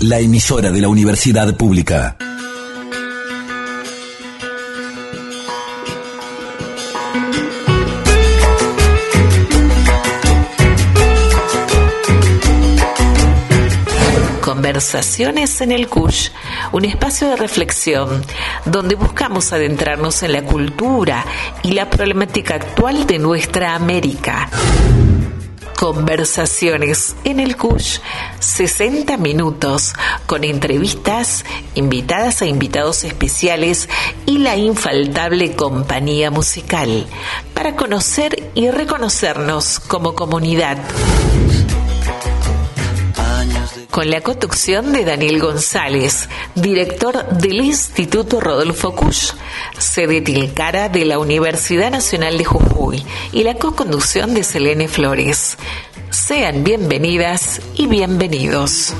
la emisora de la Universidad Pública. Conversaciones en el CUSH, un espacio de reflexión donde buscamos adentrarnos en la cultura y la problemática actual de nuestra América. Conversaciones en el CUSH, 60 minutos, con entrevistas, invitadas e invitados especiales y la infaltable compañía musical, para conocer y reconocernos como comunidad con la conducción de Daniel González, director del Instituto Rodolfo Kusch, sede Tilcara de la Universidad Nacional de Jujuy, y la co-conducción de Selene Flores. Sean bienvenidas y bienvenidos.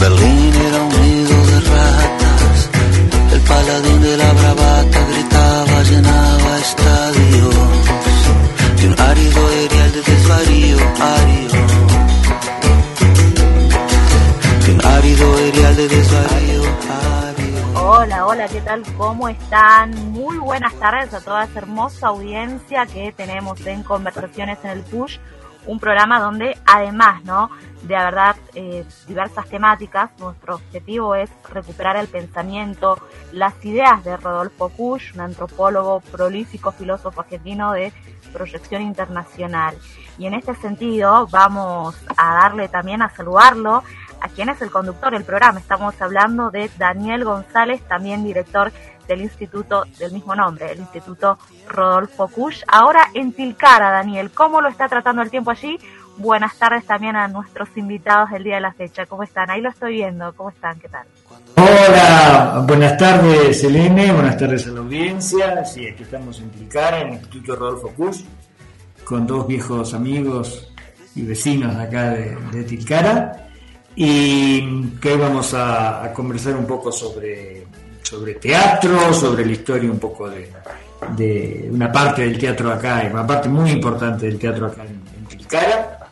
Berlín era un nido de ratas, el paladín de la bravata gritaba, llenaba estadios, de un árido desvarío, árido. Hola, hola, ¿qué tal? ¿Cómo están? Muy buenas tardes a toda esa hermosa audiencia que tenemos en Conversaciones en el Push, un programa donde además, ¿no? De verdad, eh, diversas temáticas, nuestro objetivo es recuperar el pensamiento, las ideas de Rodolfo Kusch, un antropólogo prolífico, filósofo argentino de proyección internacional. Y en este sentido vamos a darle también a saludarlo a quien es el conductor del programa. Estamos hablando de Daniel González, también director del instituto del mismo nombre, el Instituto Rodolfo Kusch. Ahora en Tilcara, Daniel, ¿cómo lo está tratando el tiempo allí? Buenas tardes también a nuestros invitados del día de la fecha. ¿Cómo están? Ahí lo estoy viendo. ¿Cómo están? ¿Qué tal? Hola, buenas tardes Selene, buenas tardes a la audiencia. Sí, aquí estamos en Tilcara, en el Instituto Rodolfo Kusch, con dos viejos amigos y vecinos acá de, Tilcara. Y que hoy vamos a conversar un poco sobre, sobre teatro, sobre la historia un poco de, de una parte del teatro acá, una parte muy importante del teatro acá en, en.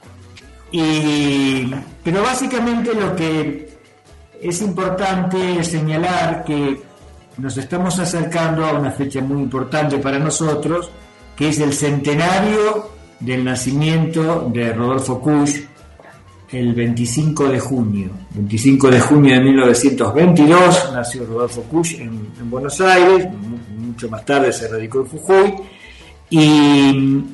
Y, pero básicamente lo que es importante señalar que nos estamos acercando a una fecha muy importante para nosotros, que es el centenario del nacimiento de Rodolfo Kusch, el 25 de junio. 25 de junio de 1922 nació Rodolfo Kusch en, en Buenos Aires, mu- mucho más tarde se radicó en Jujuy, y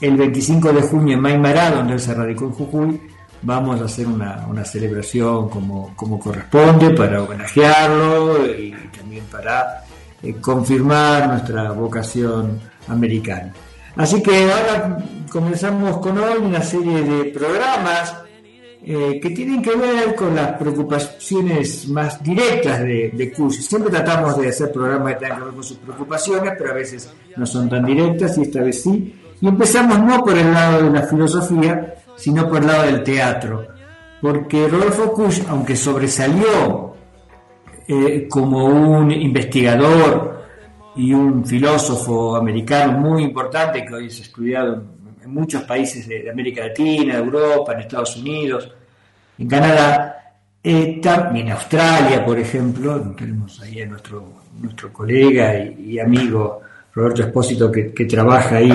el 25 de junio en Maimará, donde él se radicó en Jujuy, vamos a hacer una, una celebración como, como corresponde para homenajearlo y también para eh, confirmar nuestra vocación americana. Así que ahora comenzamos con hoy una serie de programas eh, que tienen que ver con las preocupaciones más directas de, de. Siempre tratamos de hacer programas que tengan que ver con sus preocupaciones, pero a veces no son tan directas y esta vez sí. Y empezamos no por el lado de la filosofía, sino por el lado del teatro. Porque Rodolfo Kusch, aunque sobresalió eh, como un investigador y un filósofo americano muy importante que hoy es estudiado en muchos países de, América Latina, de Europa, en Estados Unidos, en Canadá, eh, también en Australia, por ejemplo, tenemos ahí a nuestro, nuestro colega y, amigo Roberto Espósito que, trabaja ahí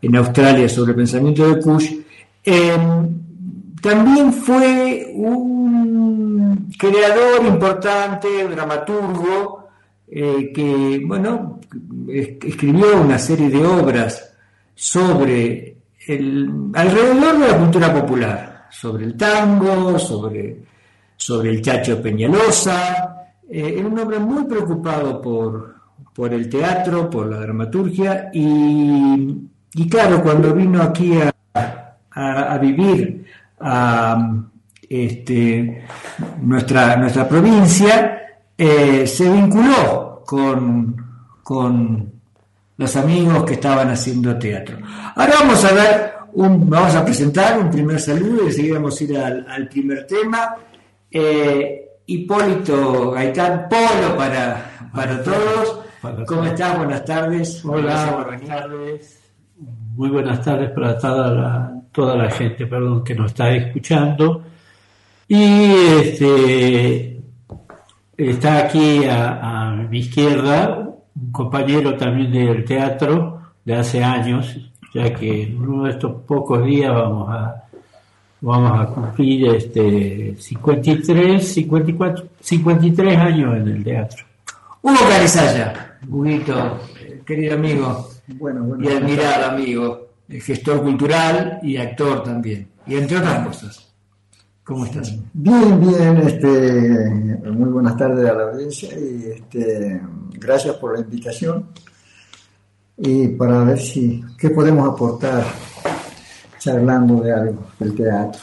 en Australia sobre el pensamiento de Kusch. Eh, también fue un creador importante, dramaturgo, eh, que, bueno, es- escribió una serie de obras sobre alrededor de la cultura popular, sobre el tango, sobre, sobre el Chacho Peñalosa. Eh, era un hombre muy preocupado por, por el teatro, por la dramaturgia y, y claro, cuando vino aquí a, a- a vivir a este, nuestra, nuestra provincia, eh, se vinculó con, con los amigos que estaban haciendo teatro. Ahora vamos a dar un, vamos a presentar un primer saludo y enseguida vamos a ir al, al primer tema. Eh, Hipólito Gaitán, Polo para, para todos. ¿Cómo estás? Buenas tardes. Hola, buenas tardes. muy buenas tardes para toda la, toda la gente perdón, que nos está escuchando. Y este, está aquí a, a mi izquierda un compañero también del teatro de hace años, ya que en uno de estos pocos días vamos a vamos a cumplir este 53, 54, 53 años en el teatro. Hugo Carizaya, Huguito, querido amigo. Bueno, y admirado amigo, gestor cultural y actor también, y entre otras cosas. ¿Cómo estás? Bien, bien, este, muy buenas tardes a la audiencia y este, gracias por la invitación y para ver si qué podemos aportar charlando de algo del teatro.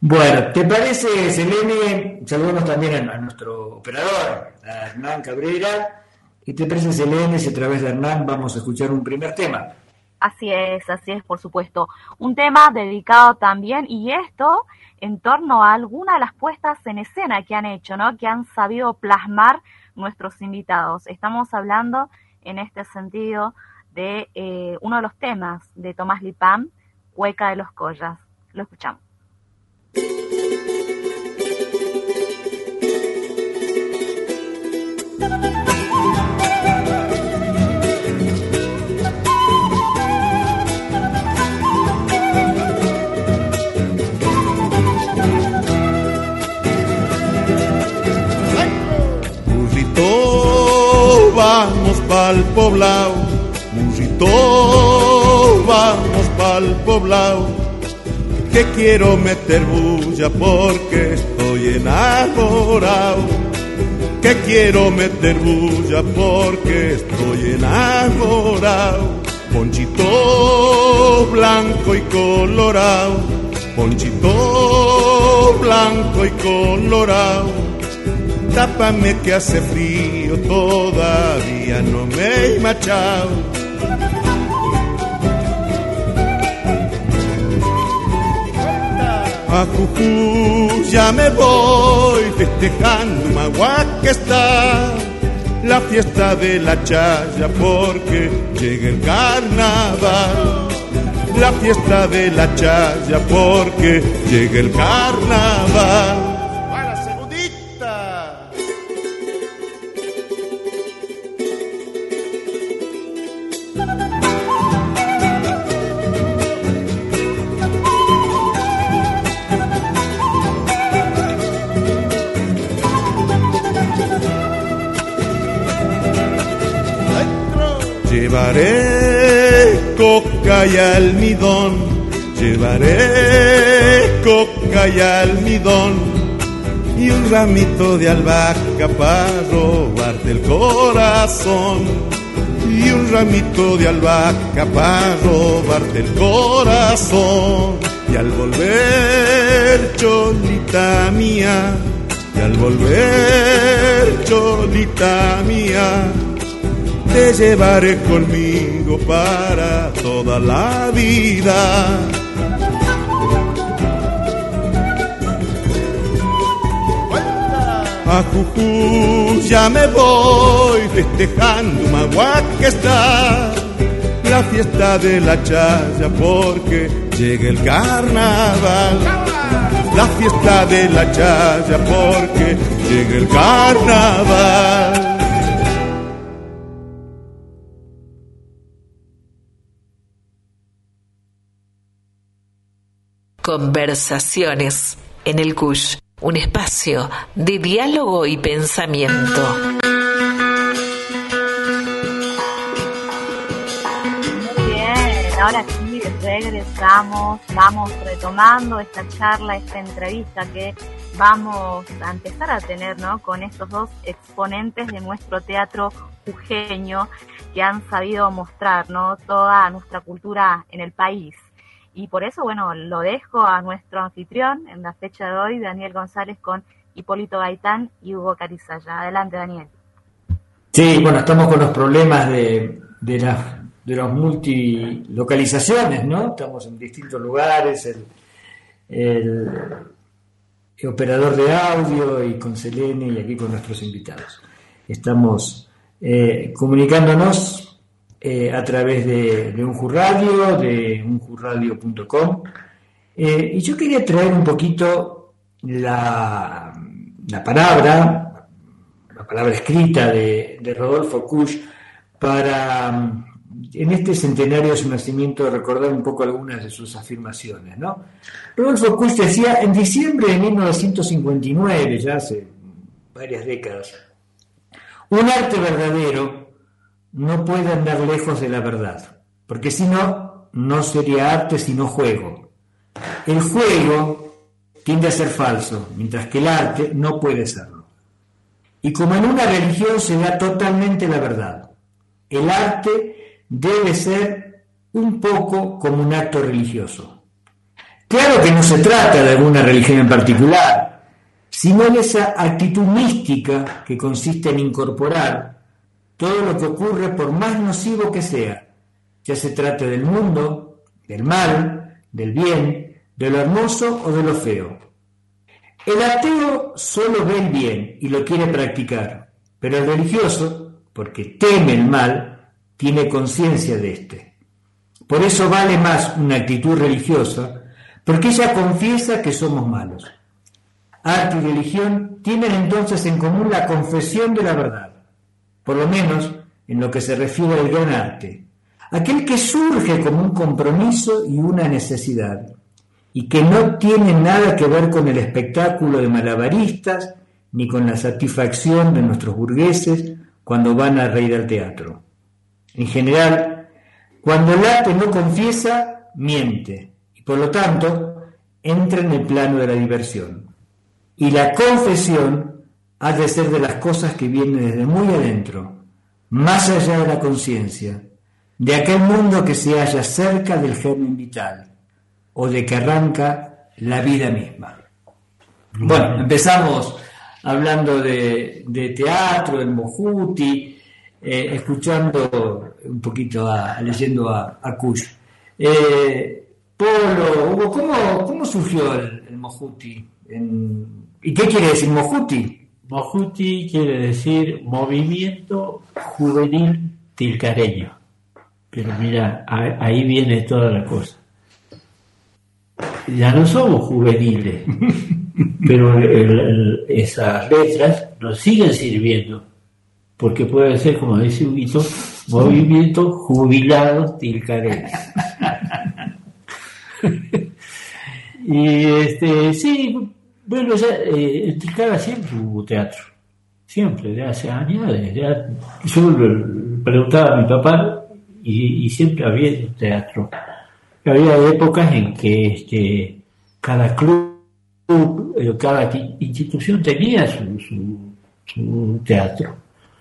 Bueno, ¿te parece, Selene? Saludamos también a, nuestro operador, a Hernán Cabrera. ¿Y te parece, Selene, si a través de Hernán vamos a escuchar un primer tema? Así es, así es, por supuesto. Un tema dedicado también, y esto en torno a alguna de las puestas en escena que han hecho, ¿no? Que han sabido plasmar nuestros invitados. Estamos hablando en este sentido de eh, uno de los temas de Tomás Lipam, Hueca de los Collas. Lo escuchamos. Pa'l poblado, burrito, vamos pa'l poblado que quiero meter bulla porque estoy enamorado. Que quiero meter bulla porque estoy enamorado. Ponchito blanco y colorado, ponchito blanco y colorado. Tápame que hace frío, todavía no me he machado A Jujuy ya me voy festejando Magua que está la fiesta de la chaya porque llega el carnaval. La fiesta de la chaya porque llega el carnaval. Llevaré coca y almidón, llevaré coca y almidón y un ramito de albahaca para robarte el corazón. Y un ramito de albahaca para robarte el corazón. Y al volver, cholita mía, y al volver, cholita mía, te llevaré conmigo para toda la vida. A Jujuy ya me voy festejando Magua que está la fiesta de la chaya porque llega el carnaval. La fiesta de la chaya porque llega el carnaval. Conversaciones en el CUSH, un espacio de diálogo y pensamiento. Muy bien, ahora sí regresamos, vamos retomando esta charla, esta entrevista que vamos a empezar a tener ¿no? con estos dos exponentes de nuestro teatro jujeño que han sabido mostrar toda nuestra cultura en el país. Y por eso, bueno, lo dejo a nuestro anfitrión en la fecha de hoy, Daniel González, con Hipólito Gaitán y Hugo Carizaya. Adelante, Daniel. Sí, bueno, estamos con los problemas de, de, la, de las multilocalizaciones, ¿no? Estamos en distintos lugares, el, el, el operador de audio y con Selene y aquí con nuestros invitados. Estamos eh, comunicándonos eh, a través de, de Unjurradio, de unjurradio.com. Eh, y yo quería traer un poquito la, la palabra, la palabra escrita de, de Rodolfo Kusch para en este centenario de su nacimiento recordar un poco algunas de sus afirmaciones. ¿no? Rodolfo Kusch decía, en diciembre de 1959, ya hace varias décadas, un arte verdadero no puede andar lejos de la verdad, porque si no, no sería arte sino juego. El juego tiende a ser falso, mientras que el arte no puede serlo. Y como en una religión se da totalmente la verdad, el arte debe ser un poco como un acto religioso. Claro que no se trata de alguna religión en particular, sino de esa actitud mística que consiste en incorporar todo lo que ocurre por más nocivo que sea, ya se trate del mundo, del mal, del bien, de lo hermoso o de lo feo. El ateo solo ve el bien y lo quiere practicar, pero el religioso, porque teme el mal, tiene conciencia de éste. Por eso vale más una actitud religiosa, porque ella confiesa que somos malos. Arte y religión tienen entonces en común la confesión de la verdad, por lo menos en lo que se refiere al gran arte, aquel que surge como un compromiso y una necesidad, y que no tiene nada que ver con el espectáculo de malabaristas ni con la satisfacción de nuestros burgueses cuando van a reír al teatro. En general, cuando el arte no confiesa, miente y por lo tanto entra en el plano de la diversión. Y la confesión ha de ser de las cosas que vienen desde muy adentro, más allá de la conciencia, de aquel mundo que se halla cerca del germen vital o de que arranca la vida misma. Bueno, empezamos hablando de, de teatro, del Mojuti, eh, escuchando un poquito, a, leyendo a, a Kush. Eh, Polo, Hugo, ¿cómo, cómo surgió el, Mojuti? ¿Y qué quiere decir Mojuti? Mojuti quiere decir Movimiento Juvenil Tilcareño. Pero mira, ahí viene toda la cosa. Ya no somos juveniles, pero esas letras nos siguen sirviendo porque puede ser, como dice Huguito, movimiento jubilado tilcareño. y este, sí, bueno, ya, eh, en Tilcara siempre hubo teatro, siempre, de hace años. yo le preguntaba a mi papá y, siempre había teatro. Había épocas en que este, cada club, eh, cada institución tenía su teatro.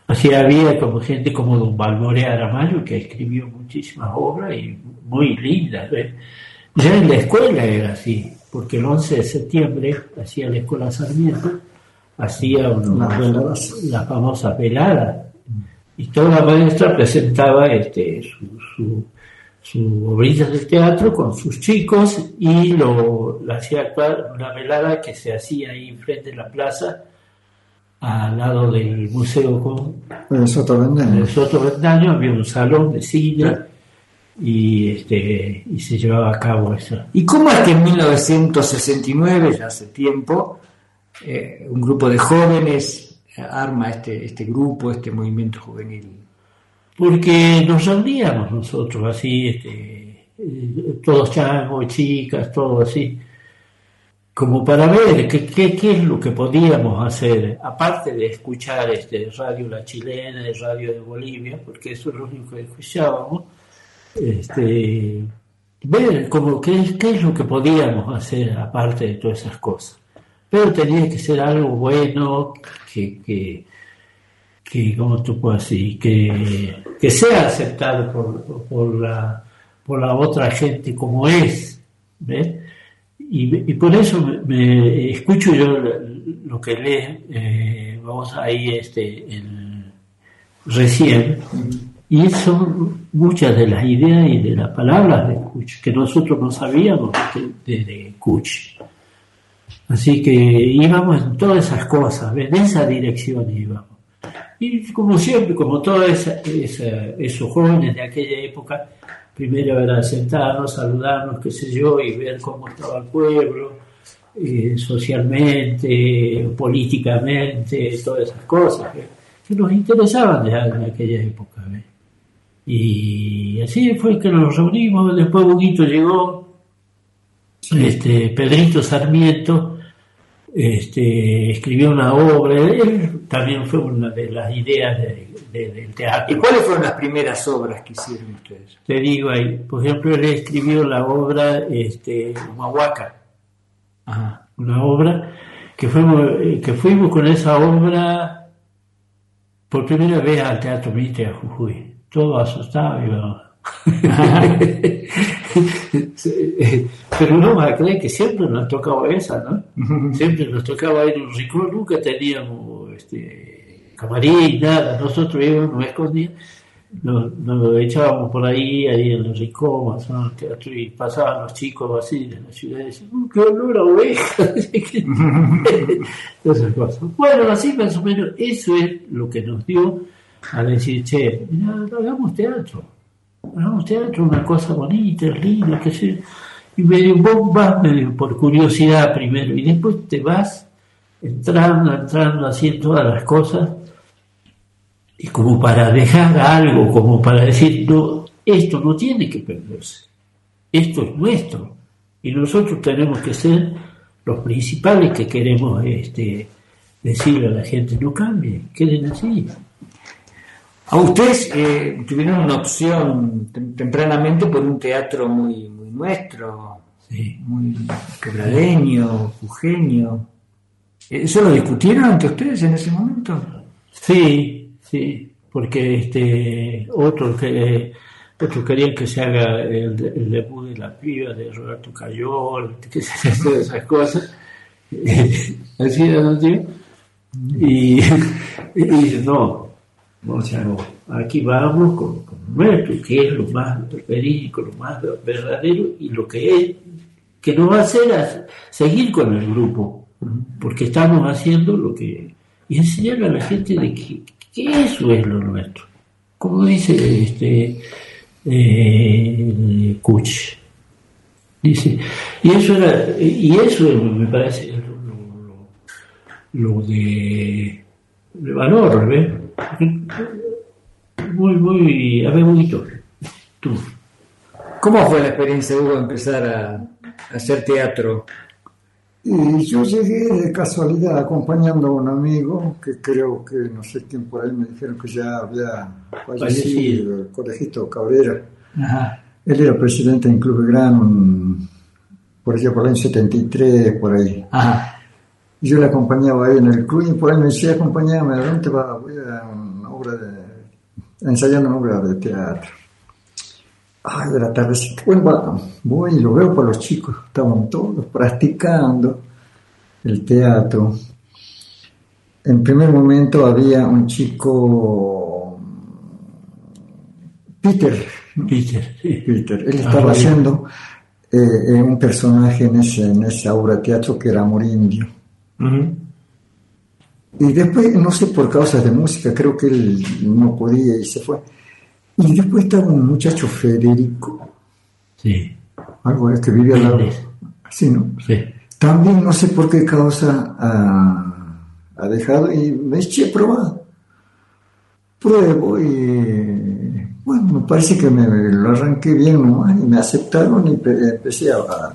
Así había como gente como don Balmore Aramayo, que escribió muchísimas obras y muy lindas. Ya en la escuela era así, porque el 11 de septiembre hacía la escuela Sarmiento, hacía la famosa velada, y toda la maestra presentaba este, su, su, de teatro con sus chicos y lo, hacía actuar una velada que se hacía ahí enfrente de la plaza al lado del museo con el Soto Vendaño. El Soto Vendaño había un salón de cine y este y se llevaba a cabo eso. ¿Y cómo es que en 1969, ya hace tiempo, eh, un grupo de jóvenes arma este, este grupo, este movimiento juvenil? Porque nos reuníamos nosotros así, este, eh, todos changos, chicas, todo así como para ver qué, qué, es lo que podíamos hacer, aparte de escuchar este radio La Chilena, radio de Bolivia, porque eso es lo único que escuchábamos, este, ver como qué, qué es lo que podíamos hacer aparte de todas esas cosas. Pero tenía que ser algo bueno, que, que, que como tú puedes decir, que, que sea aceptado por, por, la, por la otra gente como es. ¿ves? Y, por eso me, escucho yo lo que lee, eh, vamos ahí este, recién, y son muchas de las ideas y de las palabras de Kuch, que nosotros no sabíamos de, de Kuch. Así que íbamos en todas esas cosas, en esa dirección íbamos. Y como siempre, como todos esos jóvenes de aquella época, primero era sentarnos, saludarnos, qué sé yo, y ver cómo estaba el pueblo, eh, socialmente, políticamente, todas esas cosas que, nos interesaban ya en aquella época. Y así fue que nos reunimos, después Buguito llegó, este, Pedrito Sarmiento, este, escribió una obra, él también fue una de las ideas del teatro. ¿Y cuáles fueron las primeras obras que hicieron ustedes? Te digo ahí, por ejemplo, él escribió la obra este, Humahuaca, una obra que fuimos, que fuimos con esa obra por primera vez al Teatro Mitre a Jujuy, todo asustado, Pero no vas a creer que siempre nos tocaba esa, ¿no? Siempre nos tocaba ir a un rincón, nunca teníamos este, camarín, nada. Nosotros íbamos, nos escondíamos, nos, nos, echábamos por ahí, ahí en los rincones, ¿no? y pasaban los chicos así de la ciudad y decían, uh, ¡qué olor a oveja! Cosas. Bueno, así más o menos, eso es lo que nos dio a decir, che, mira, hagamos teatro hagamos teatro, una cosa bonita, linda, que sé. Y medio vos vas medio por curiosidad primero y después te vas entrando, entrando, haciendo todas las cosas y como para dejar algo, como para decir, no, esto no tiene que perderse, esto es nuestro y nosotros tenemos que ser los principales que queremos este, decirle a la gente, no cambien, queden así. A ustedes eh, tuvieron una opción tempranamente por un teatro muy, muy nuestro, muy quebradeño, jujeño. ¿Eso lo discutieron ante ustedes en ese momento? Sí, sí, porque este otros que otros querían que se haga el, debut de la piba de Roberto Cayol, que se todas esas cosas. Así era, ¿no? Y, y no, o sea, aquí vamos con, nuestro, que es lo más verídico, lo más verdadero y lo que es, que nos va a hacer seguir con el grupo, porque estamos haciendo lo que. y enseñarle a la gente de que, eso es lo nuestro. Como dice este eh, Kuch. Dice, y eso era, y eso me parece lo, lo de de valor, ¿ves? Muy, muy, a ver, muy Tú. ¿Cómo fue la experiencia, Hugo, de empezar a, hacer teatro? Y yo llegué de casualidad acompañando a un amigo que creo que, no sé quién por ahí me dijeron que ya había fallecido, el Colegito Cabrera. Él era presidente en Club Gran, por allá por el año 73, por ahí. Ajá yo le acompañaba ahí en el club y por ahí me decía, acompañame, ¿a dónde va? Voy a una obra de, ensayando una obra de teatro. Ay, de la tarde, bueno, voy y lo veo por los chicos, estaban todos practicando el teatro. En primer momento había un chico, Peter, Peter, Peter, él estaba haciendo eh, eh, un personaje en, ese, en esa obra de teatro que era Amor Indio y después, no sé, por causas de música, creo que él no podía y se fue. Y después estaba un muchacho Federico. Sí. Algo que vivía al lado. Sí, ¿no? Sí. También no sé por qué causa ha, dejado y me eché a probar. Pruebo y bueno, me parece que me lo arranqué bien nomás y me aceptaron y empecé a,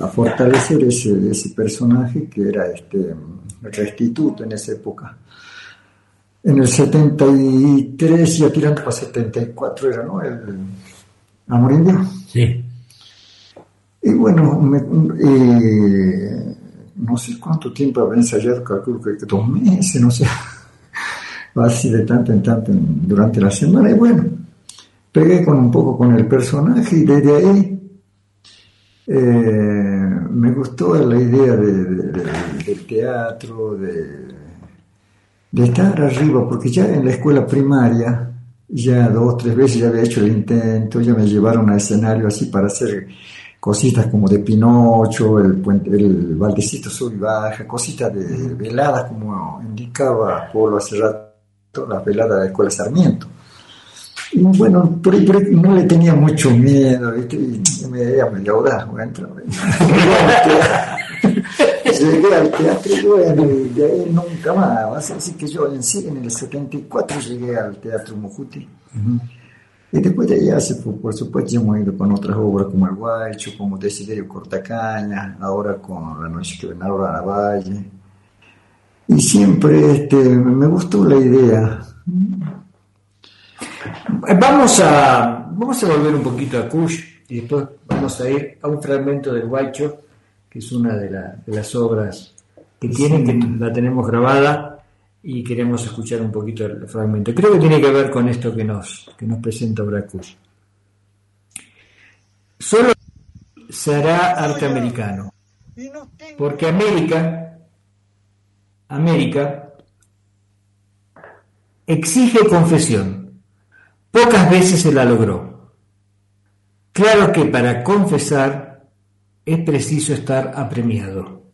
a fortalecer ese, ese personaje que era este restituto en esa época. En el 73, ya tirando para 74 era, ¿no? El Amor Indio. Sí. Y bueno, eh, no sé cuánto tiempo habré ensayado, calculo que dos meses, no sé, así de tanto en tanto durante la semana. Y bueno, pegué con un poco con el personaje y desde ahí eh, me gustó la idea del teatro, de, estar arriba, porque ya en la escuela primaria, ya dos o tres veces ya había hecho el intento, ya me llevaron a escenario así para hacer cositas como de Pinocho, el, puente, el Valdecito Sur y Baja, cositas de veladas como indicaba Polo hace rato. la velada de la Escuela Sarmiento. Y bueno, por ahí, no le tenía mucho miedo, ¿viste? Y me veía medio audaz, bueno, llegué al teatro y bueno, y de ahí nunca más. Así que yo en, en el 74 llegué al Teatro Mujuti. Y después de ahí, hace, por, supuesto, hemos ido con otras obras como El Guaycho, como Desiderio Cortacaña, ahora con La Noche que ven ahora a la Valle. Y siempre este, me gustó la idea. Vamos a, vamos a volver un poquito a Kush y después vamos a ir a un fragmento del Guaycho, que es una de, las obras que tiene, que la tenemos grabada y queremos escuchar un poquito el fragmento. Creo que tiene que ver con esto que nos, que nos presenta Bracus. Solo se hará arte americano, porque América, América exige confesión. Pocas veces se la logró. Claro que para confesar es preciso estar apremiado.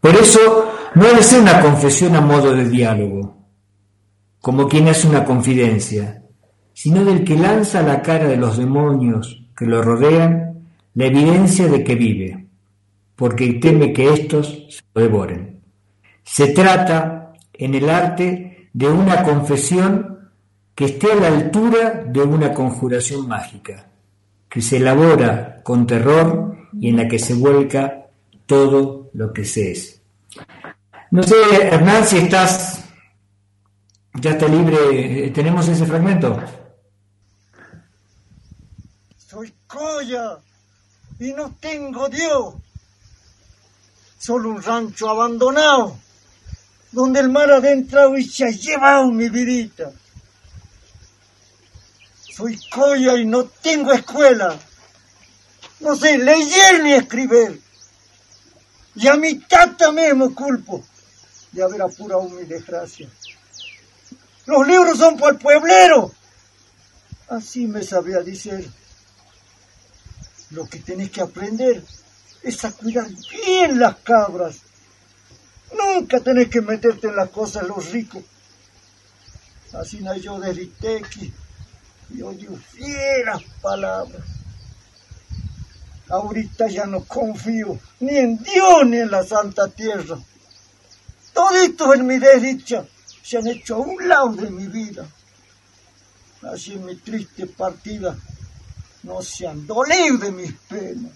Por eso no debe ser una confesión a modo de diálogo, como quien hace una confidencia, sino del que lanza a la cara de los demonios que lo rodean la evidencia de que vive, porque teme que éstos se lo devoren. Se trata, en el arte, de una confesión que esté a la altura de una conjuración mágica, que se elabora con terror y en la que se vuelca todo lo que se es. No sé, Hernán, si estás, ya está libre, ¿tenemos ese fragmento? Soy Coya y no tengo Dios, solo un rancho abandonado, donde el mar adentrado y se ha llevado mi vidita. Soy Coya y no tengo escuela, no sé leer ni escribir, y a mi tata mismo culpo de haber apurado mi desgracia. Los libros son para el pueblero. Así me sabía decir. Lo que tenés que aprender es a cuidar bien las cabras. Nunca tenés que meterte en las cosas los ricos. Así yo de Ritequi y oye fieras palabras. Ahorita ya no confío ni en Dios ni en la Santa Tierra. Toditos en mi desdicha se han hecho a un lado de mi vida. Así en mi triste partida no se han dolido de mis penas.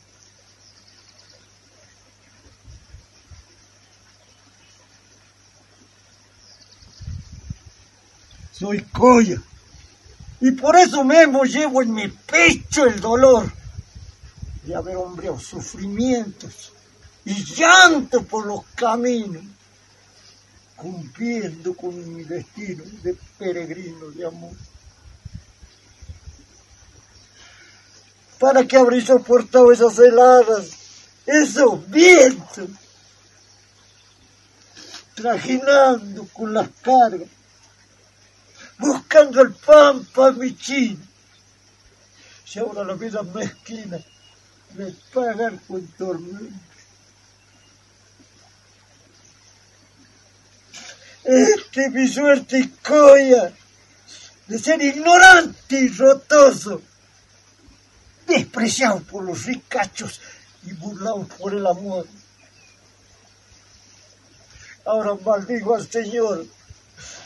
Soy coya y por eso mismo llevo en mi pecho el dolor de haber hombreado sufrimientos y llanto por los caminos cumpliendo con mi destino de peregrino de amor. ¿Para qué habría soportado esas heladas, esos vientos, trajinando con las cargas, buscando el pan para mi chino? Si ahora la vida mezquina me pagan con tormento. Este mi suerte y coya de ser ignorante y rotoso, despreciado por los ricachos y burlado por el amor. Ahora maldigo al Señor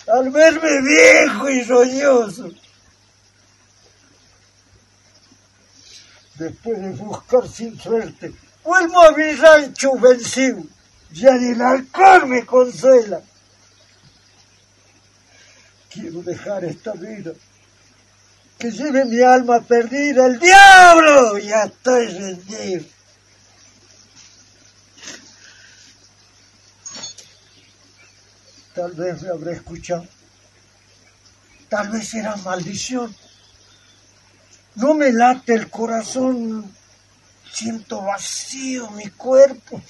al verme viejo y roñoso. Después de buscar sin suerte, vuelvo a mi rancho vencido. Ya ni el alcohol me consuela quiero dejar esta vida. Que lleve mi alma perdida el diablo. Ya estoy rendido. Tal vez me habré escuchado. Tal vez era maldición. No me late el corazón. Siento vacío mi cuerpo.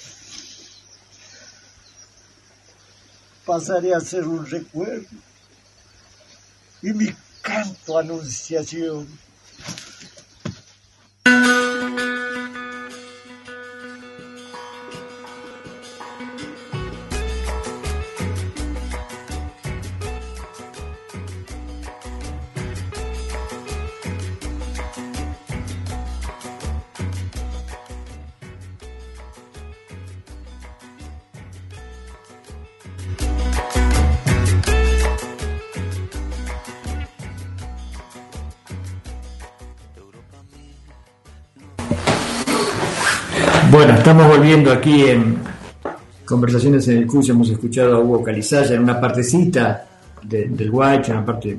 Pasaré a ser un recuerdo y mi canto anunciación. Volviendo aquí en Conversaciones en el curso. Hemos escuchado a Hugo Calizaya en una partecita del Guacho, en la parte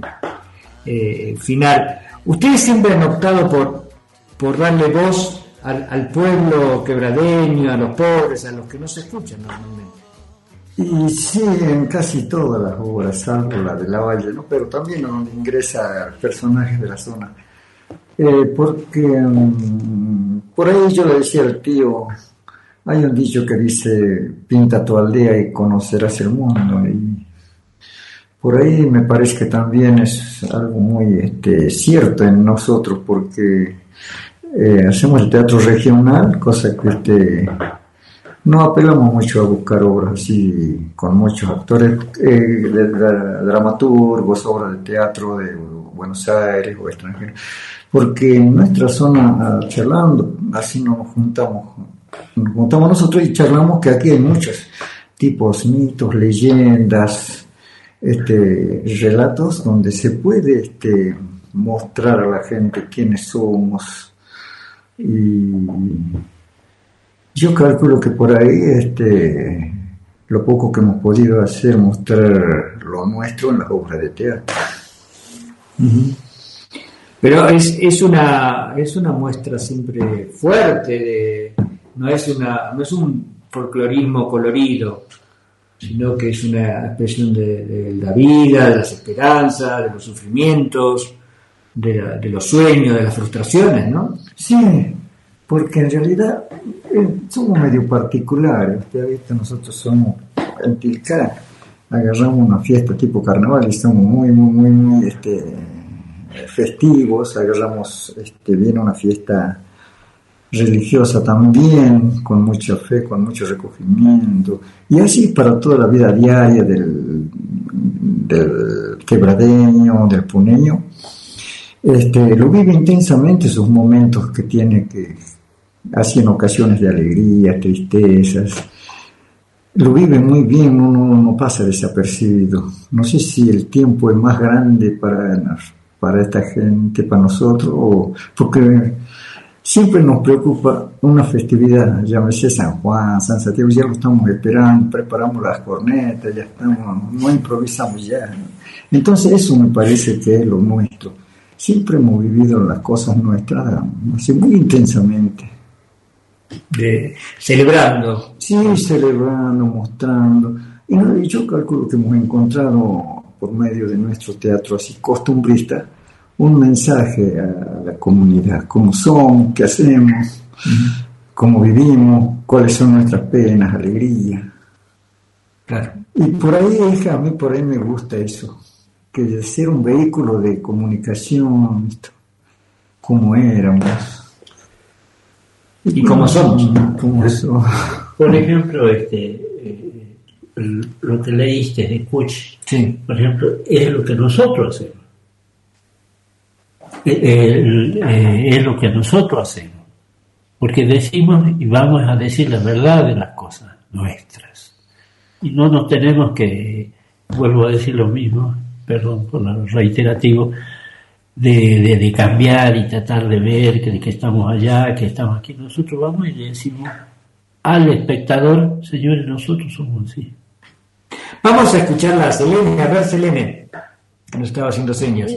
eh, final. Ustedes siempre han optado por, por darle voz al, pueblo quebradeño, a los pobres, a los que no se escuchan normalmente. Y sí, en casi todas las obras, salvo la de la Valle, ¿no? pero también donde ingresa personajes de la zona. Eh, porque mm, por ahí yo le decía al tío, hay un dicho que dice, pinta tu aldea y conocerás el mundo. Y por ahí me parece que también es algo muy este, cierto en nosotros, porque eh, hacemos el teatro regional, cosa que este, no apelamos mucho a buscar obras así con muchos actores, eh, dramaturgos, obras de teatro de Buenos Aires o extranjeros, porque en nuestra zona, charlando, así nos juntamos nos juntamos nosotros y charlamos que aquí hay muchos tipos, mitos, leyendas, este, relatos donde se puede este, mostrar a la gente quiénes somos. Y yo calculo que por ahí este, lo poco que hemos podido hacer, mostrar lo nuestro en las obras de teatro. Pero es, es, una, es una muestra siempre fuerte de, no es, una, no es un folclorismo colorido, sino que es una expresión de, la vida, de las esperanzas, de los sufrimientos, de, los sueños, de las frustraciones, ¿no? Sí, porque en realidad eh, somos medio particulares. Usted ha visto, nosotros somos en Tilcara, agarramos una fiesta tipo carnaval y somos muy, muy, muy, muy este, festivos, agarramos este, bien una fiesta religiosa también, con mucha fe, con mucho recogimiento, y así para toda la vida diaria del, del quebradeño, del puneño, este, lo vive intensamente sus momentos que tiene que, así en ocasiones de alegría, tristezas, lo vive muy bien, uno no pasa desapercibido. No sé si el tiempo es más grande para, para esta gente, para nosotros, o porque Siempre nos preocupa una festividad, llámese San Juan, San Santiago, ya lo estamos esperando, preparamos las cornetas, ya estamos, no improvisamos ya. Entonces eso me parece que es lo nuestro. Siempre hemos vivido las cosas nuestras así muy intensamente. De, celebrando. Sí, celebrando, mostrando. Y yo calculo que hemos encontrado por medio de nuestro teatro así costumbrista, un mensaje a la comunidad, cómo son, qué hacemos, cómo vivimos, cuáles son nuestras penas, alegrías. Y por ahí, a mí por ahí me gusta eso, que ser un vehículo de comunicación, cómo éramos. Y, cómo somos. Por ejemplo, este, eh, lo que leíste de Kuch, por ejemplo, es lo que nosotros hacemos. Eh, es lo que nosotros hacemos. Porque decimos y vamos a decir la verdad de las cosas nuestras. Y no nos tenemos que, vuelvo a decir lo mismo, perdón por lo reiterativo, de, de, cambiar y tratar de ver que, estamos allá, que estamos aquí. Nosotros vamos y decimos al espectador, señores, nosotros somos así. Vamos a escucharla Selene, a ver Selene, nos estaba haciendo señas.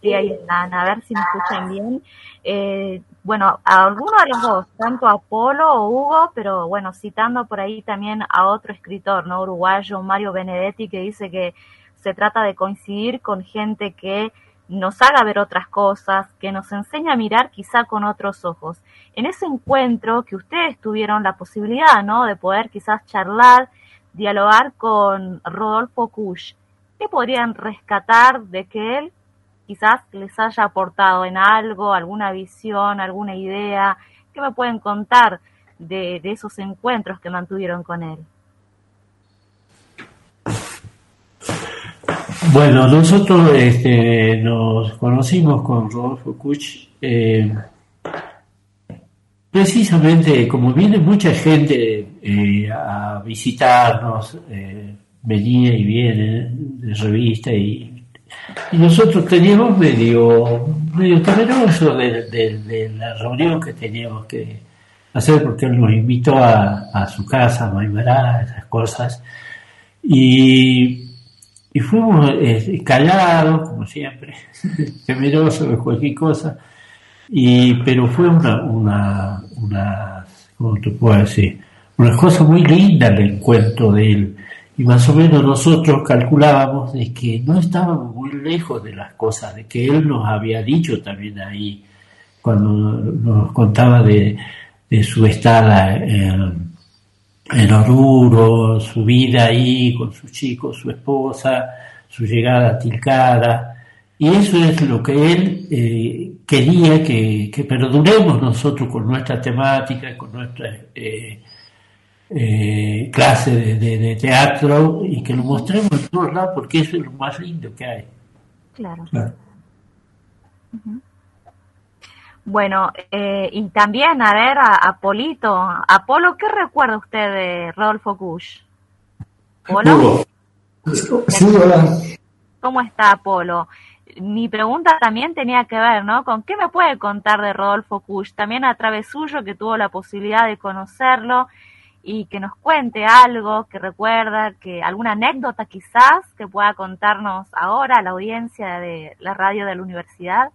Sí, ahí están, a ver si me escuchan bien. Eh, bueno, a alguno de los dos, tanto a Polo o Hugo, pero bueno, citando por ahí también a otro escritor, ¿no? Uruguayo, Mario Benedetti, que dice que se trata de coincidir con gente que nos haga ver otras cosas, que nos enseña a mirar quizá con otros ojos. En ese encuentro que ustedes tuvieron la posibilidad, ¿no? De poder quizás charlar, dialogar con Rodolfo Kusch, ¿qué podrían rescatar de que él quizás les haya aportado en algo, alguna visión, alguna idea. ¿Qué me pueden contar de, esos encuentros que mantuvieron con él? Bueno, nosotros este, nos conocimos con Rodolfo Kuch eh, precisamente como viene mucha gente eh, a visitarnos, eh, venía y viene de revista y nosotros teníamos medio, medio temeroso de, la reunión que teníamos que, hacer porque él nos invitó a, su casa, a Maimará, esas cosas. Y, y fuimos eh, callados, como siempre, temerosos de cualquier cosa. Y, pero fue una, una, una, ¿cómo te puedo decir? Una cosa muy linda el encuentro de él. Y más o menos nosotros calculábamos de que no estábamos muy lejos de las cosas, de que él nos había dicho también ahí, cuando nos contaba de, de su estada en, Oruro, su vida ahí con sus chicos, su esposa, su llegada a Tilcara. Y eso es lo que él eh, quería que, que, perduremos nosotros con nuestra temática, con nuestra eh, eh, clase de, teatro y que lo mostremos en todos lados porque eso es lo más lindo que hay. Claro. Bueno, eh, y también, a ver, a Apolito. Apolo, ¿qué recuerda usted de Rodolfo Kusch? ¿Polo? Sí, hola. ¿Cómo está Apolo? Mi pregunta también tenía que ver, ¿no? ¿Con qué me puede contar de Rodolfo Kusch? También a través suyo, que tuvo la posibilidad de conocerlo y que nos cuente algo que recuerda, que alguna anécdota quizás que pueda contarnos ahora a la audiencia de la radio de la universidad.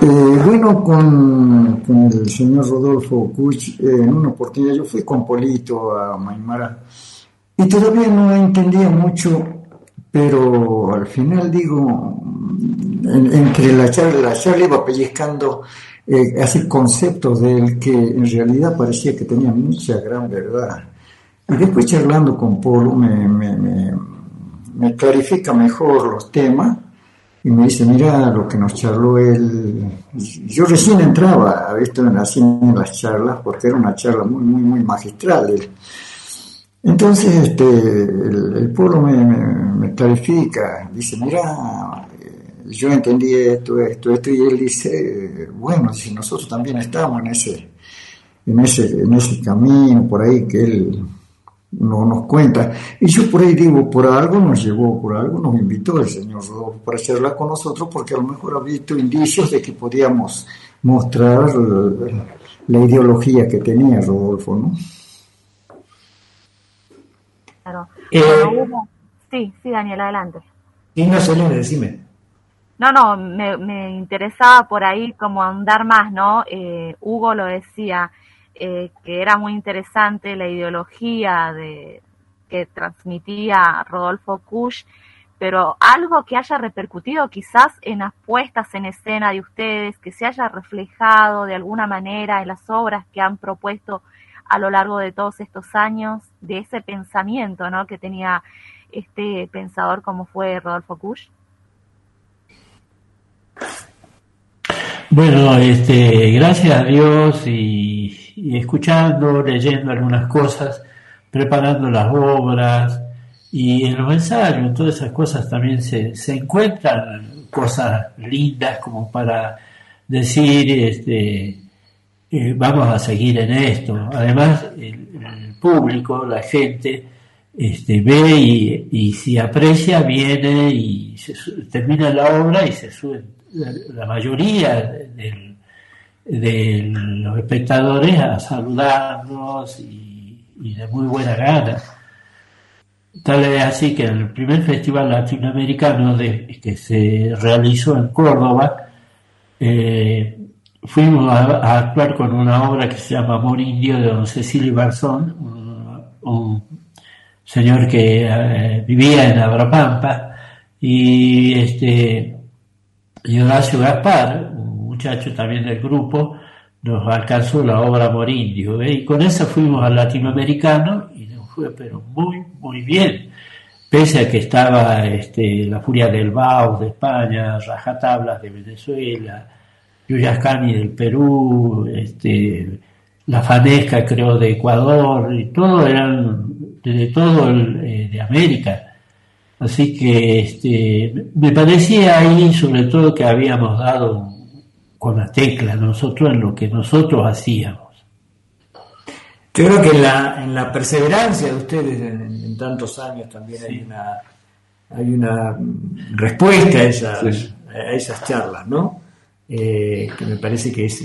Eh, bueno, con, el señor Rodolfo Kuch, eh, en una oportunidad yo fui con Polito a Maimara y todavía no entendía mucho, pero al final digo, entre la charla, la charla iba pellizcando eh, así conceptos de él que en realidad parecía que tenía mucha gran verdad. Y después charlando con Polo me, me, me clarifica mejor los temas y me dice, mira lo que nos charló él. Yo recién entraba, visto así en las charlas, porque era una charla muy, muy, muy magistral. Entonces este, el, pueblo me, me, clarifica, dice, mira, yo entendí esto, esto, esto, y él dice, bueno, si nosotros también estamos en ese, en ese, en ese camino por ahí que él no nos cuenta. Y yo por ahí digo, por algo nos llevó, por algo nos invitó el señor Rodolfo para hacerla con nosotros, porque a lo mejor ha visto indicios de que podíamos mostrar la, ideología que tenía Rodolfo, ¿no? Claro. Eh, sí, sí, Daniel, adelante. Sí, no, Selene, decime. No, no, me, interesaba por ahí como andar más, ¿no? Eh, Hugo lo decía, eh, que era muy interesante la ideología de, que transmitía Rodolfo Kusch, pero algo que haya repercutido quizás en las puestas en escena de ustedes, que se haya reflejado de alguna manera en las obras que han propuesto a lo largo de todos estos años, de ese pensamiento ¿no? que tenía este pensador como fue Rodolfo Kusch. Bueno, este, gracias a Dios y escuchando, leyendo algunas cosas, preparando las obras y en los ensayos, en todas esas cosas también se, se encuentran cosas lindas como para decir, este, eh, vamos a seguir en esto. Además, el, público, la gente, este, ve y, si aprecia, viene y se, termina la obra y se sube la mayoría de los espectadores a saludarnos y, de muy buena gana. Tal es así que en el primer festival latinoamericano de, que se realizó en Córdoba, eh, fuimos a, actuar con una obra que se llama Amor Indio de don Cecilio Barzón, un, señor que eh, vivía en Abrapampa, y este y Horacio Gaspar, muchacho también del grupo, nos alcanzó la obra Morindio. ¿eh? Y con esa fuimos al latinoamericano y nos fue pero muy, muy bien. Pese a que estaba este, la Furia del Baus de España, Rajatablas de Venezuela, Yuyascani del Perú, este, la Fanesca creo de Ecuador, y todo eran de todo el, eh, de América. Así que este, me parecía ahí sobre todo que habíamos dado con la tecla, nosotros en lo que nosotros hacíamos. Yo creo que en la, en la perseverancia de ustedes en, tantos años también hay una hay una respuesta a esas, a esas charlas, ¿no? Eh, que me parece que es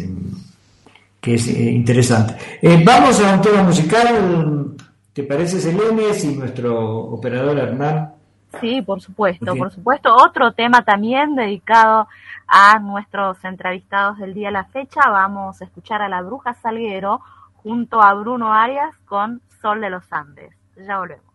que es eh, interesante. Eh, vamos a un tema musical, ¿te parece Selene? Si nuestro operador Hernán. Sí, por supuesto, por supuesto. Otro tema también dedicado a nuestros entrevistados del día a la fecha. Vamos a escuchar a la Bruja Salguero junto a Bruno Arias con Sol de los Andes. Ya volvemos.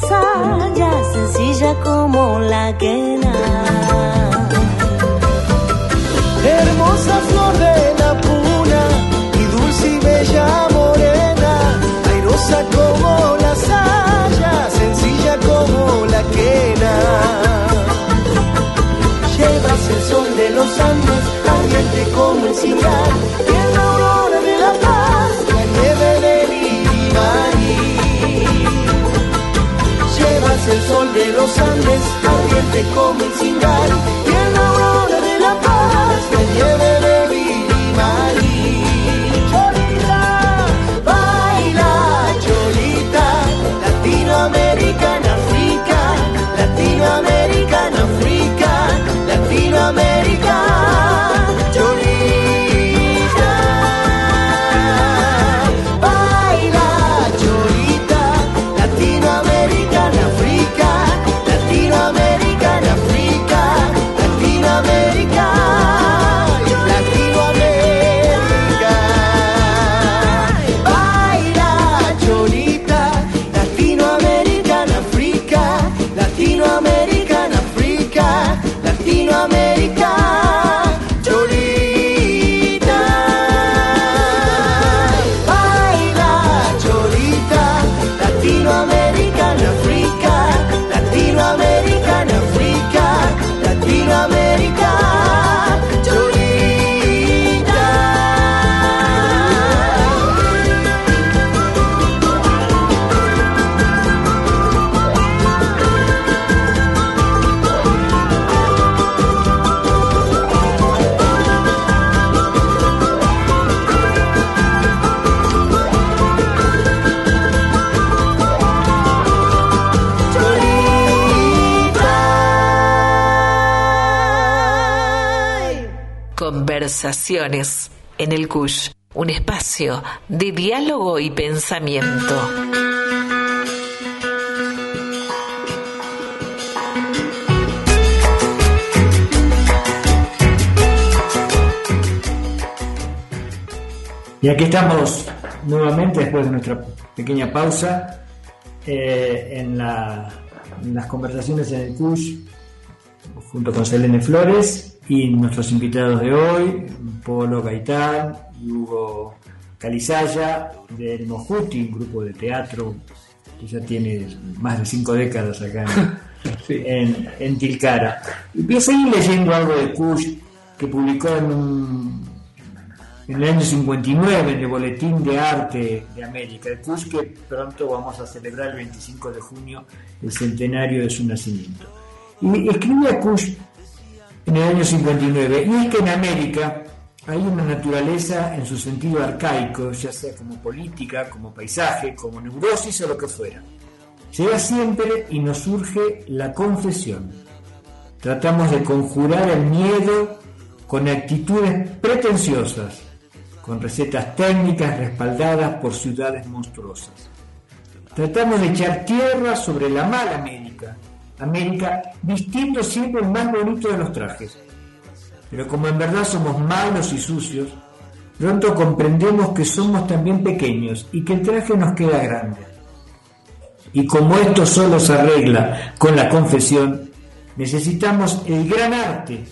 Como la saya, sencilla como la quena. Hermosa flor de la puna, y dulce y bella morena, airosa como la saya, sencilla como la quena. Llevas el sol de los Andes, ardiente como el cigar, de los Andes, ardiente como el cingal, y en la aurora de la paz, la nieve de Virimari. Cholita, baila, cholita, Latinoamericana, África, Latinoamericana, África, Latinoamérica. en el CUSH, un espacio de diálogo y pensamiento. Y aquí estamos nuevamente después de nuestra pequeña pausa eh, en, la, en, las conversaciones en el CUSH junto con Selene Flores y nuestros invitados de hoy, Polo Gaitán y Hugo Calizaya del Mojuti, un grupo de teatro que ya tiene más de cinco décadas acá en, en, en Tilcara. Y voy a seguir leyendo algo de Kush que publicó en, un- en el año 59 en el Boletín de Arte de América, de Kush que pronto vamos a celebrar el 25 de junio el centenario de su nacimiento. Y escribía Kush en el año 59, y es que en América hay una naturaleza en su sentido arcaico, ya sea como política, como paisaje, como neurosis o lo que fuera. Llega siempre y nos surge la confesión. Tratamos de conjurar el miedo con actitudes pretenciosas, con recetas técnicas respaldadas por ciudades monstruosas. Tratamos de echar tierra sobre la mala América, América vistiendo siempre el más bonito de los trajes. Pero como en verdad somos malos y sucios, pronto comprendemos que somos también pequeños y que el traje nos queda grande. Y como esto solo se arregla con la confesión, necesitamos el gran arte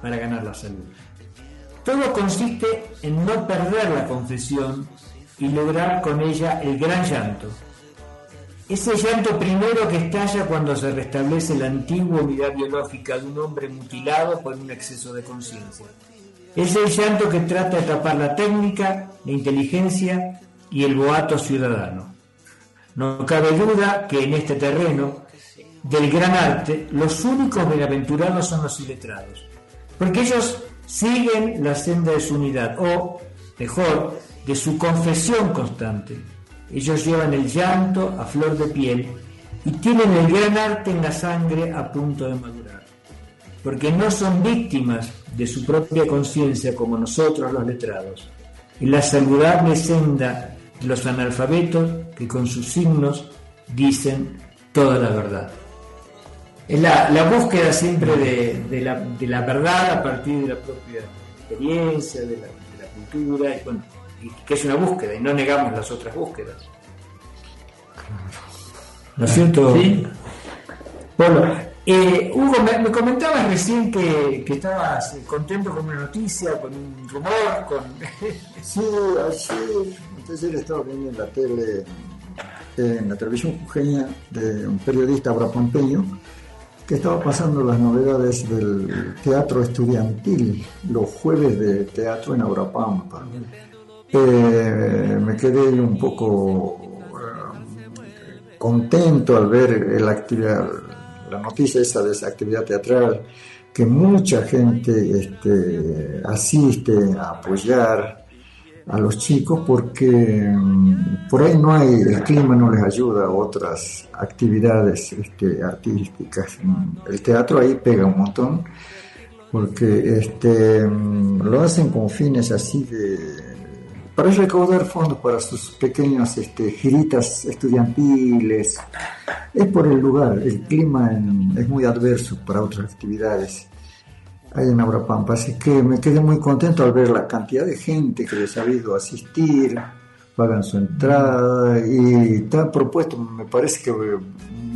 para ganar la salud. Todo consiste en no perder la confesión y lograr con ella el gran llanto. Ese llanto primero que estalla cuando se restablece la antigua unidad biológica de un hombre mutilado por un exceso de conciencia. Es el llanto que trata de tapar la técnica, la inteligencia y el boato ciudadano. No cabe duda que en este terreno del gran arte los únicos bienaventurados son los iletrados, porque ellos siguen la senda de su unidad, o, mejor, de su confesión constante. Ellos llevan el llanto a flor de piel y tienen el gran arte en la sangre a punto de madurar, porque no son víctimas de su propia conciencia como nosotros los letrados, y la saludable senda de los analfabetos que con sus signos dicen toda la verdad. Es la, búsqueda siempre de, de la, de la verdad a partir de la propia experiencia, de la, de la cultura, y, bueno, y que es una búsqueda y no negamos las otras búsquedas. ¿No es cierto? Sí. Polo, eh, Hugo, me, me comentabas recién que, que estabas eh, contento con una noticia, con un rumor, con... Sí, ayer, entonces estaba viendo en la tele, en la televisión jujeña, de un periodista abrapampeño, que estaba pasando las novedades del teatro estudiantil, los jueves de teatro en Abrapampa. Eh, me quedé un poco eh, contento al ver la actividad, la noticia esa de esa actividad teatral, que mucha gente este, asiste a apoyar a los chicos porque mm, por ahí no hay, el clima no les ayuda a otras actividades este, artísticas. Mm, El teatro ahí pega un montón porque este, mm, lo hacen con fines así de para recaudar fondos para sus pequeñas este, giritas estudiantiles. Es por el lugar, el clima en- es muy adverso para otras actividades ahí en Abrapampa. Así que me quedé muy contento al ver la cantidad de gente que les ha habido asistir, pagan su entrada y está propuesto, me parece que eh,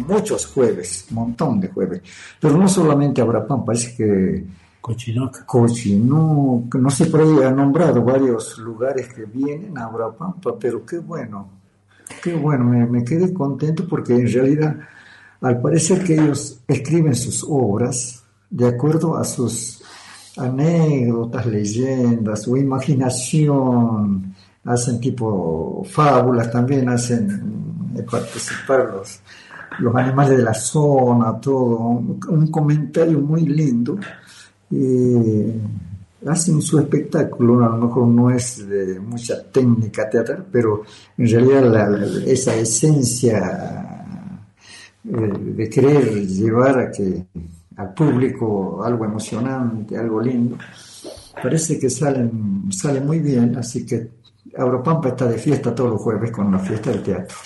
muchos jueves, un montón de jueves. Pero no solamente Abrapampa, parece que Cochinoca. Cochinoca, no sé, por ahí ha nombrado varios lugares que vienen a Abrapampa, pero qué bueno, qué bueno, me, quedé contento porque en realidad, al parecer que ellos escriben sus obras de acuerdo a sus anécdotas, leyendas, su imaginación, hacen tipo fábulas, también hacen eh, participar los, los animales de la zona, todo, un comentario muy lindo y hacen su espectáculo, a lo mejor no es de mucha técnica teatral, pero en realidad esa esencia eh, de querer llevar a que al público algo emocionante, algo lindo, parece que salen, sale muy bien, así que Auropampa está de fiesta todos los jueves con la fiesta del teatro.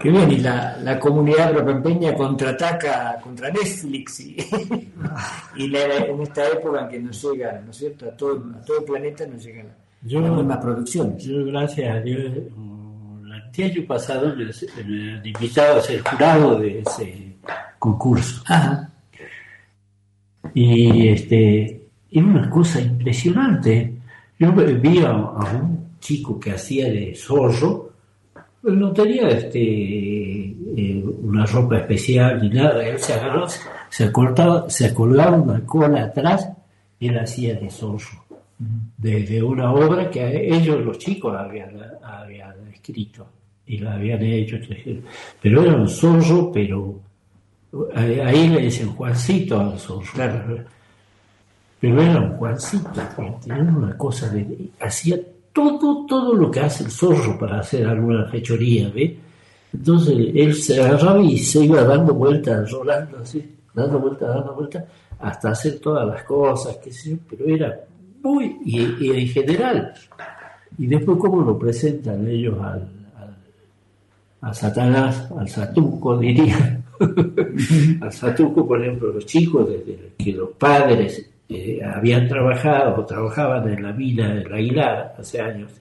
Qué bien, y la, la comunidad agropampeña contraataca contra Netflix y, y la- en esta época en que nos llega, ¿no es cierto? A todo, a todo el planeta nos llega Yo, las mismas producciones. Yo, gracias a Dios, el año pasado me, me han invitado a ser jurado de ese concurso. Ajá. Y este, era una cosa impresionante. Yo vi a, a un chico que hacía de zorro, pero no tenía este, eh, una ropa especial ni nada. Él se agarró, se, cortaba, se colgaba una cola atrás y él hacía de zorro. De, una obra que ellos, los chicos, habían, habían escrito y la habían hecho. Pero era un zorro, pero ahí ahí le dicen Juancito al zorro. Pero era un Juancito, tenía una cosa de. hacía todo, todo lo que hace el zorro para hacer alguna fechoría, ¿ve? Entonces él se agarraba y se iba dando vueltas, rolando así, dando vueltas, dando vueltas, hasta hacer todas las cosas, qué sé yo, pero era muy, y, en general. Y después, ¿cómo lo presentan ellos al, al- a Satanás, al Satuco, diría? al Satuco, por ejemplo, los chicos, desde que los padres habían trabajado o trabajaban en la mina del Aguilar hace años,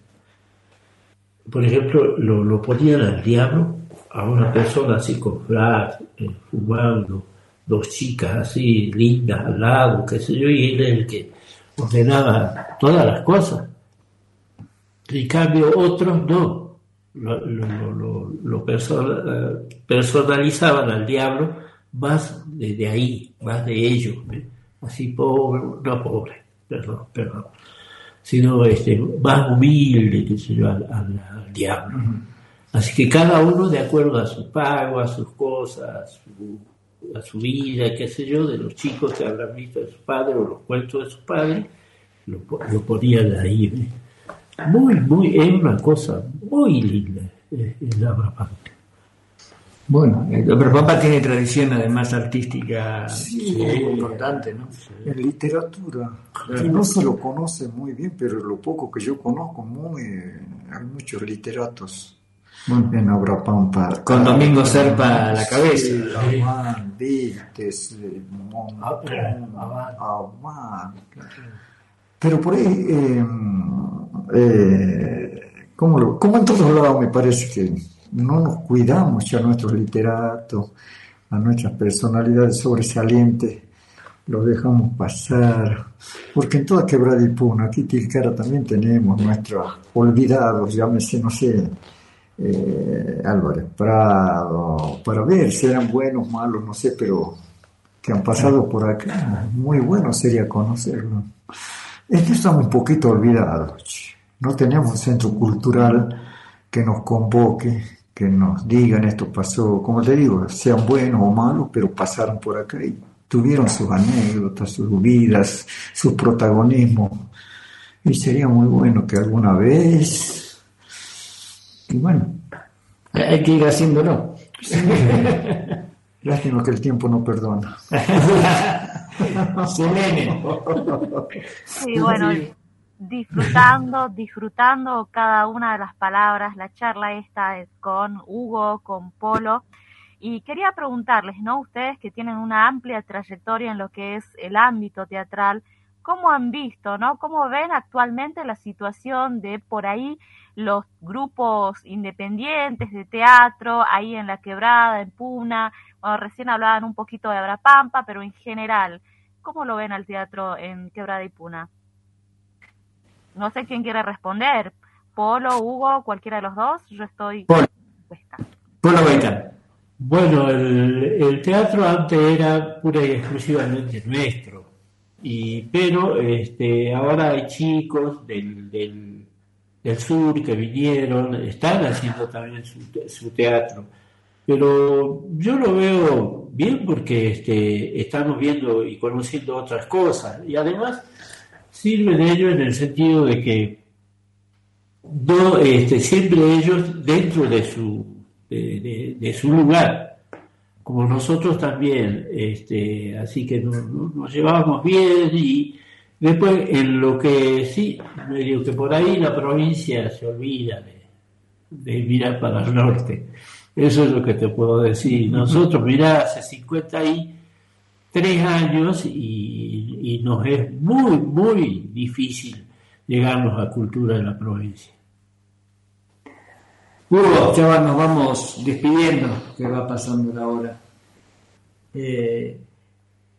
por ejemplo, lo, lo ponían al diablo a una persona así con frac, eh, fumando, dos chicas así lindas al lado, qué sé yo, y él el que ordenaba todas las cosas. En cambio, otros no. Lo, lo, lo, eh, personalizaban al diablo más de, de ahí, más de ellos. Así pobre, no pobre, perdón, perdón, sino este, más humilde, qué sé yo, al, al- al diablo. Así que cada uno, de acuerdo a su pago, a sus cosas, a su, a su vida, qué sé yo, de los chicos que habrán visto de su padre o los cuentos de su padre, lo, lo ponían ahí. Muy, muy, es una cosa muy linda el Abrapampa. Bueno, el Papa tiene tradición además artística Sí. muy importante, ¿no? En literatura, Claro. que no se lo conoce muy bien, pero lo poco que yo conozco, muy, hay muchos literatos en Abrapampa. Con Domingo Serpa a la cabeza. Sí, Abán, Vites, eh, Abán. Pero por ahí, eh, eh, como, lo- como en todos lados me parece que no nos cuidamos ya a nuestros literatos, a nuestras personalidades sobresalientes, los dejamos pasar, porque en toda quebrada y puna, aquí Tilcara también tenemos nuestros olvidados, llámese, no sé, eh, Álvarez Prado, para ver si eran buenos, malos, no sé, pero que han pasado por acá, muy bueno sería conocerlos. Es que estamos un poquito olvidados, no tenemos un centro cultural que nos convoque, que nos digan esto pasó, como te digo, sean buenos o malos, pero pasaron por acá y tuvieron sus anécdotas, sus vidas, sus protagonismos. Y sería muy bueno que alguna vez, y bueno, Hay que ir haciéndolo. lástima que el tiempo no perdona. Selene. Sí, bueno, disfrutando, disfrutando cada una de las palabras. La charla esta es con Hugo, con Polo. Y quería preguntarles, ¿no? Ustedes que tienen una amplia trayectoria en lo que es el ámbito teatral, ¿cómo han visto, ¿no? ¿Cómo ven actualmente la situación de por ahí los grupos independientes de teatro, ahí en La Quebrada, en Puna? Bueno, recién hablaban un poquito de Abrapampa, pero en general, ¿cómo lo ven al teatro en Quebrada y Puna? No sé quién quiere responder. Polo, Hugo, cualquiera de los dos. Yo estoy. Polo. Polo. Bueno, el, el teatro antes era pura y exclusivamente nuestro, y, pero este, ahora hay chicos del, del, del sur que vinieron, están haciendo también su, su teatro, pero yo lo veo bien porque este, estamos viendo y conociendo otras cosas, y además sirve de ello en el sentido de que este, siempre ellos dentro de su, de, de- su lugar, como nosotros también, este, así que nos, nos- llevábamos bien y después en lo que sí, medio que por ahí la provincia se olvida de, mirar para el norte. Eso es lo que te puedo decir. Nosotros, mirá, hace 53 años y, y nos es muy, muy difícil llegarnos a cultura de la provincia. Hugo, ya nos vamos despidiendo, que va pasando la hora. Eh,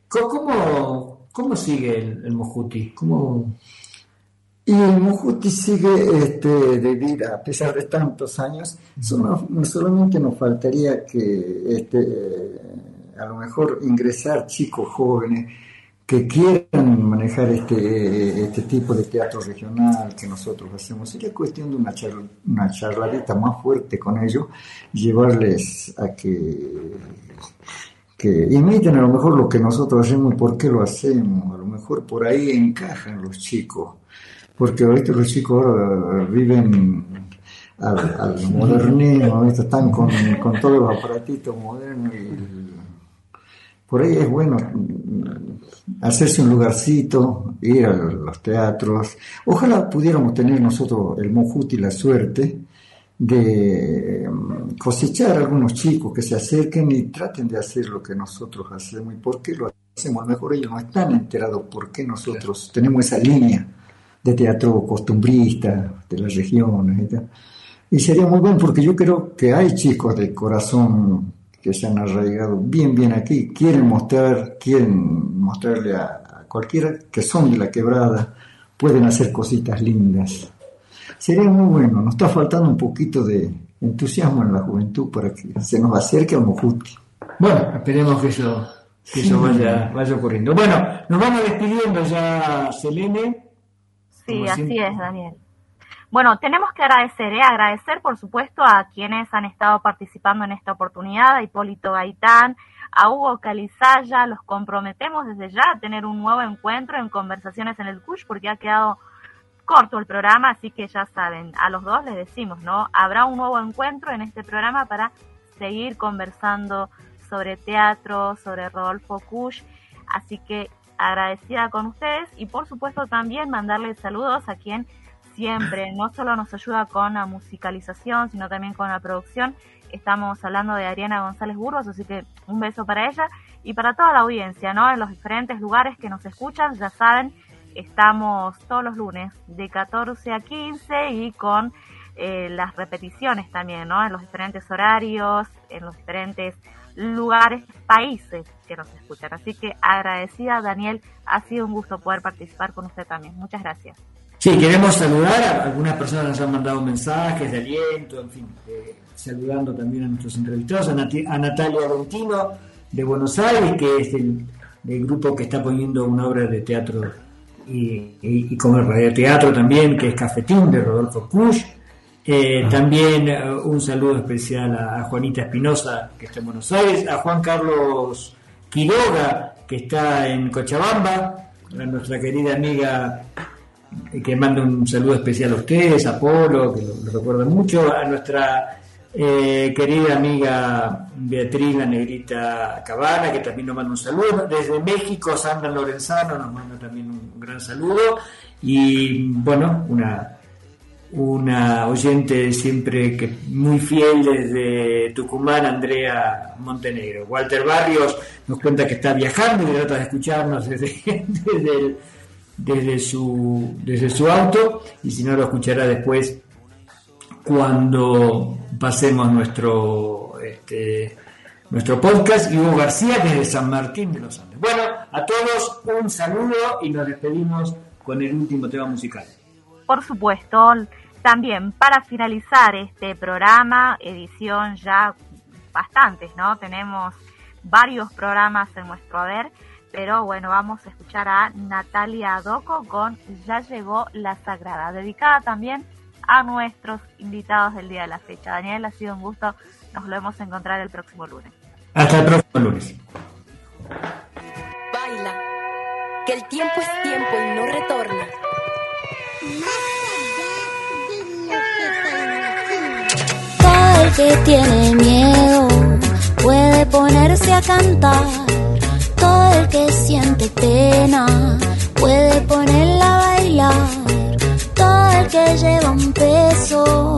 ¿cómo, ¿Cómo sigue el, el Mojuti? ¿Cómo, Y el Mujuti sigue este, de vida, a pesar de tantos años. Solo- solamente nos faltaría que este, a lo mejor ingresar chicos jóvenes que quieran manejar este, este tipo de teatro regional que nosotros hacemos. Sería cuestión de una, charla, una charladita más fuerte con ellos, llevarles a que que imiten a lo mejor lo que nosotros hacemos y por qué lo hacemos. A lo mejor por ahí encajan los chicos, porque ahorita los chicos ahora viven al, al modernismo, ¿viste? están con, con todos los aparatitos modernos y por ahí es bueno mm, hacerse un lugarcito, ir a los teatros. Ojalá pudiéramos tener nosotros el Mojuti la suerte de mm, cosechar algunos chicos que se acerquen y traten de hacer lo que nosotros hacemos y por qué lo hacemos. A lo mejor ellos no están enterados por qué nosotros tenemos esa línea de teatro costumbrista de las regiones y tal. Y sería muy bueno porque yo creo que hay chicos de corazón que se han arraigado bien, bien aquí, quieren mostrar, quieren mostrarle a, a cualquiera que son de la quebrada, pueden hacer cositas lindas. Sería muy bueno, nos está faltando un poquito de entusiasmo en la juventud para que se nos acerque al Mojuti. Bueno, esperemos que eso, que eso vaya, vaya ocurriendo. Bueno, nos vamos despidiendo ya, Selene. Sí, así siempre. es, Daniel. Bueno, tenemos que agradecer, ¿eh? agradecer por supuesto a quienes han estado participando en esta oportunidad, a Hipólito Gaitán, a Hugo Calizaya, los comprometemos desde ya a tener un nuevo encuentro en Conversaciones en el CUSH porque ha quedado corto el programa, así que ya saben, a los dos les decimos, ¿no? Habrá un nuevo encuentro en este programa para seguir conversando sobre teatro, sobre Rodolfo Kusch, así que agradecida con ustedes y por supuesto también mandarles saludos a quien siempre no solo nos ayuda con la musicalización, sino también con la producción. Estamos hablando de Ariana González Burgos, así que un beso para ella y para toda la audiencia, ¿no? En los diferentes lugares que nos escuchan, ya saben, estamos todos los lunes de 14 a 15 y con eh, las repeticiones también, ¿no? En los diferentes horarios, en los diferentes lugares, países que nos escuchan. Así que agradecida, Daniel, ha sido un gusto poder participar con usted también. Muchas gracias. Sí, queremos saludar a algunas personas nos han mandado mensajes de aliento, en fin, eh, saludando también a nuestros entrevistados, a, Natalia Ventino de Buenos Aires, que es el, del grupo que está poniendo una obra de teatro y, y, y como el radioteatro también, que es Cafetín de Rodolfo Kusch. Eh, También eh, un saludo especial a, a Juanita Espinosa, que está en Buenos Aires, a Juan Carlos Quiroga, que está en Cochabamba, a nuestra querida amiga que manda un saludo especial a ustedes, a Polo, que lo, lo recuerda mucho, a nuestra eh, querida amiga Beatriz La Negrita Cabana, que también nos manda un saludo. Desde México, Sandra Lorenzano nos manda también un gran saludo. Y bueno, una, una oyente siempre que muy fiel desde Tucumán, Andrea Montenegro. Walter Barrios nos cuenta que está viajando y trata de escucharnos desde, desde el desde su, desde su auto y si no lo escuchará después cuando pasemos nuestro este, nuestro podcast Hugo García desde San Martín de los Andes. Bueno, a todos un saludo y nos despedimos con el último tema musical. Por supuesto, también para finalizar este programa, edición ya bastantes, ¿no? Tenemos varios programas en nuestro haber, pero bueno, vamos a escuchar a Natalia Doco con Ya llegó la Sagrada, dedicada también a nuestros invitados del día de la fecha. Daniel, ha sido un gusto, nos lo hemos encontrar el próximo lunes. Hasta el próximo lunes. Baila, que el tiempo es tiempo y no retorna. Todo el que tiene miedo puede ponerse a cantar. Todo el que siente pena puede ponerla a bailar. Todo el que lleva un peso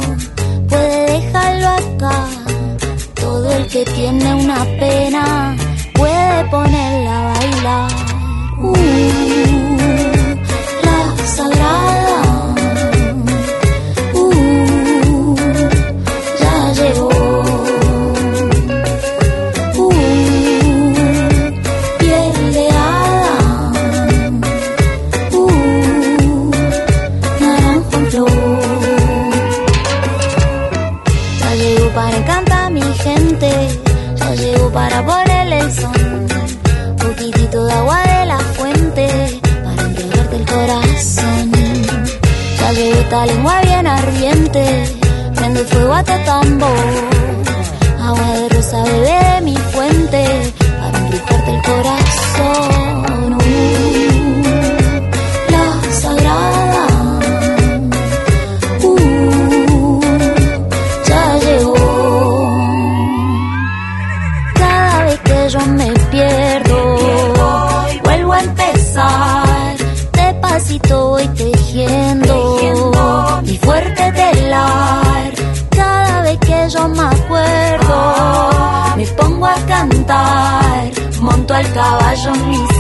puede dejarlo acá. Todo el que tiene una pena puede ponerla a bailar. Uh, esta lengua bien ardiente, prende fuego a tu tambor. Agua de rosa bebé de mi fuente, para embrujarte el corazón. Monto al caballo en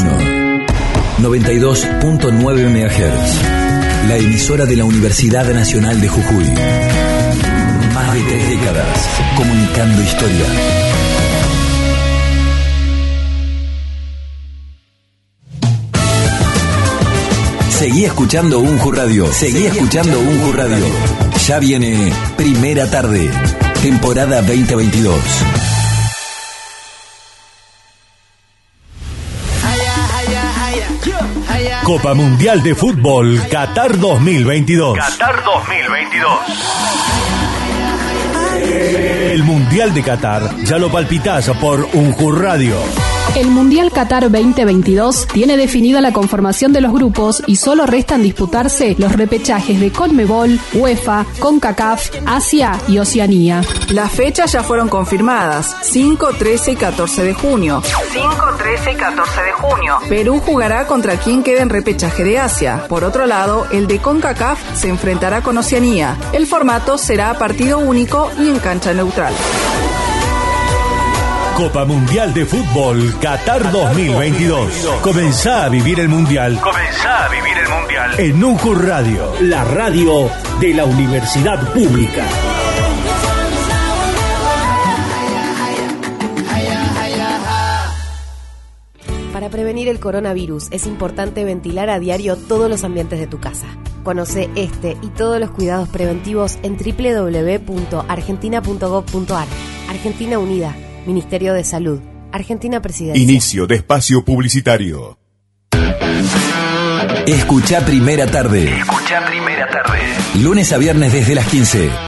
301. 92.9 MHz. La emisora de la Universidad Nacional de Jujuy. Más de tres décadas comunicando historia. Seguí escuchando Unju Radio. Seguí escuchando Unju Radio. Ya viene Primera Tarde, temporada 2022. Copa Mundial de Fútbol Qatar 2022. Qatar 2022. El Mundial de Qatar ya lo palpitás por Unju Radio. El Mundial Qatar 2022 tiene definida la conformación de los grupos y solo restan disputarse los repechajes de Conmebol, UEFA, CONCACAF, Asia y Oceanía. Las fechas ya fueron confirmadas, 5, 13 y 14 de junio. 5, 13 y 14 de junio. Perú jugará contra quien quede en repechaje de Asia. Por otro lado, el de CONCACAF se enfrentará con Oceanía. El formato será partido único y en cancha neutral. Copa Mundial de Fútbol Qatar 2022. Comenzá a vivir el Mundial Comenzá a vivir el mundial. en Unju Radio, la radio de la Universidad Pública. Para prevenir el coronavirus es importante ventilar a diario todos los ambientes de tu casa. Conoce este y todos los cuidados preventivos en www.argentina.gov.ar. Argentina Unida, Ministerio de Salud, Argentina Presidencia. Inicio de espacio publicitario. Escucha Primera Tarde. Escucha Primera Tarde. Lunes a viernes desde las 15.